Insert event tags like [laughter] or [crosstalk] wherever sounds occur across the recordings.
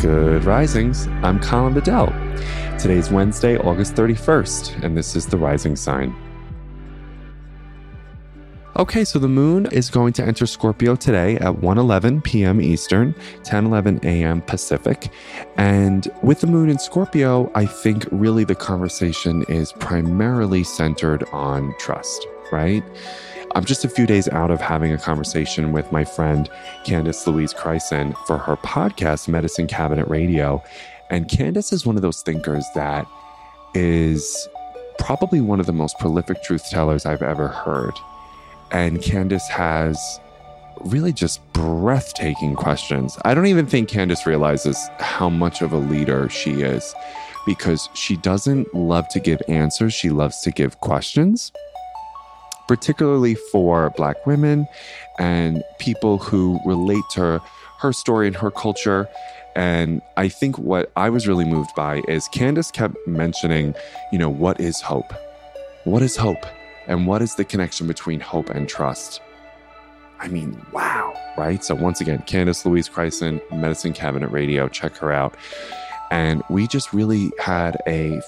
Good risings. I'm Colin Bedell. Today's Wednesday, August 31st, and this is the rising sign. Okay, so the moon is going to enter Scorpio today at 1:11 p.m. Eastern, 10:11 a.m. Pacific. And with the moon in Scorpio, I think really the conversation is primarily centered on trust, right? I'm just a few days out of having a conversation with my friend Candace Louise Kryson for her podcast, Medicine Cabinet Radio. And Candace is one of those thinkers that is probably one of the most prolific truth tellers I've ever heard. And Candace has really just breathtaking questions. I don't even think Candace realizes how much of a leader she is because she doesn't love to give answers, she loves to give questions particularly for Black women and people who relate to her story and her culture. And I think what I was really moved by is Candace kept mentioning, you know, what is hope? What is hope? And what is the connection between hope and trust? I mean, wow, right? So, once again, Candace Louise Kryson, Medicine Cabinet Radio, check her out. And we just really had a,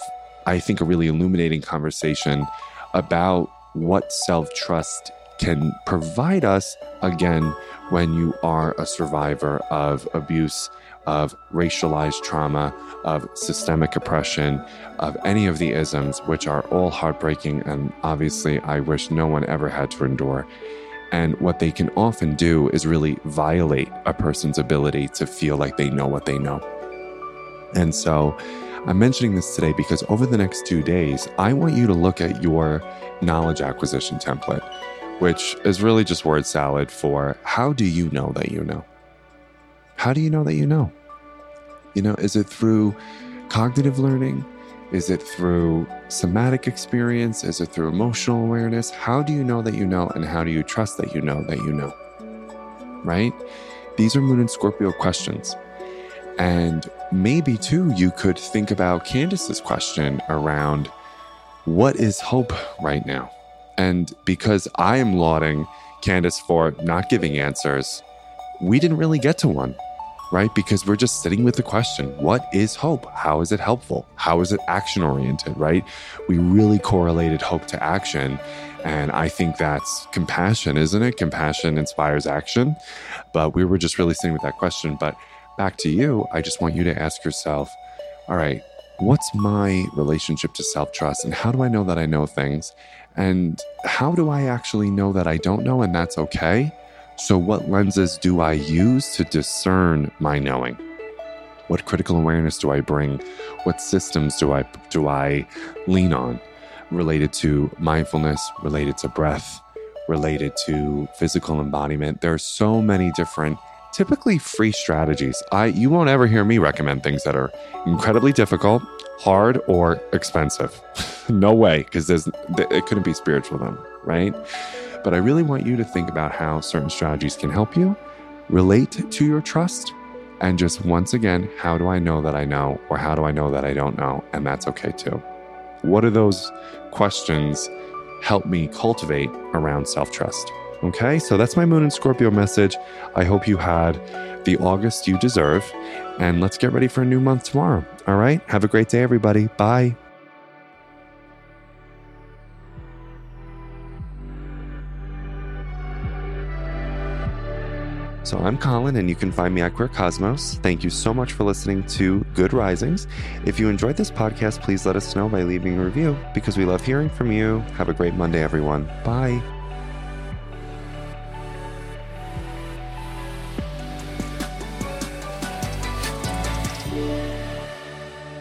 I think, a really illuminating conversation about what self trust can provide us again when you are a survivor of abuse, of racialized trauma, of systemic oppression, of any of the isms, which are all heartbreaking. And obviously, I wish no one ever had to endure. And what they can often do is really violate a person's ability to feel like they know what they know. And so, I'm mentioning this today because over the next two days, I want you to look at your knowledge acquisition template, which is really just word salad for how do you know that you know? How do you know that you know? You know, is it through cognitive learning? Is it through somatic experience? Is it through emotional awareness? How do you know that you know? And how do you trust that you know that you know? Right? These are Moon and Scorpio questions. And maybe too, you could think about Candace's question around what is hope right now? And because I am lauding Candace for not giving answers, we didn't really get to one, right? Because we're just sitting with the question what is hope? How is it helpful? How is it action oriented, right? We really correlated hope to action. And I think that's compassion, isn't it? Compassion inspires action. But we were just really sitting with that question. But back to you, I just want you to ask yourself all right, what's my relationship to self trust? And how do I know that I know things? And how do I actually know that I don't know and that's okay? So, what lenses do I use to discern my knowing? What critical awareness do I bring? What systems do I do I lean on related to mindfulness, related to breath, related to physical embodiment? There are so many different typically free strategies. I you won't ever hear me recommend things that are incredibly difficult, hard, or expensive. [laughs] no way, because there's it couldn't be spiritual then, right? But I really want you to think about how certain strategies can help you relate to your trust. And just once again, how do I know that I know, or how do I know that I don't know? And that's okay too. What do those questions help me cultivate around self trust? Okay, so that's my Moon and Scorpio message. I hope you had the August you deserve. And let's get ready for a new month tomorrow. All right, have a great day, everybody. Bye. So I'm Colin, and you can find me at Queer Cosmos. Thank you so much for listening to Good Risings. If you enjoyed this podcast, please let us know by leaving a review because we love hearing from you. Have a great Monday, everyone. Bye.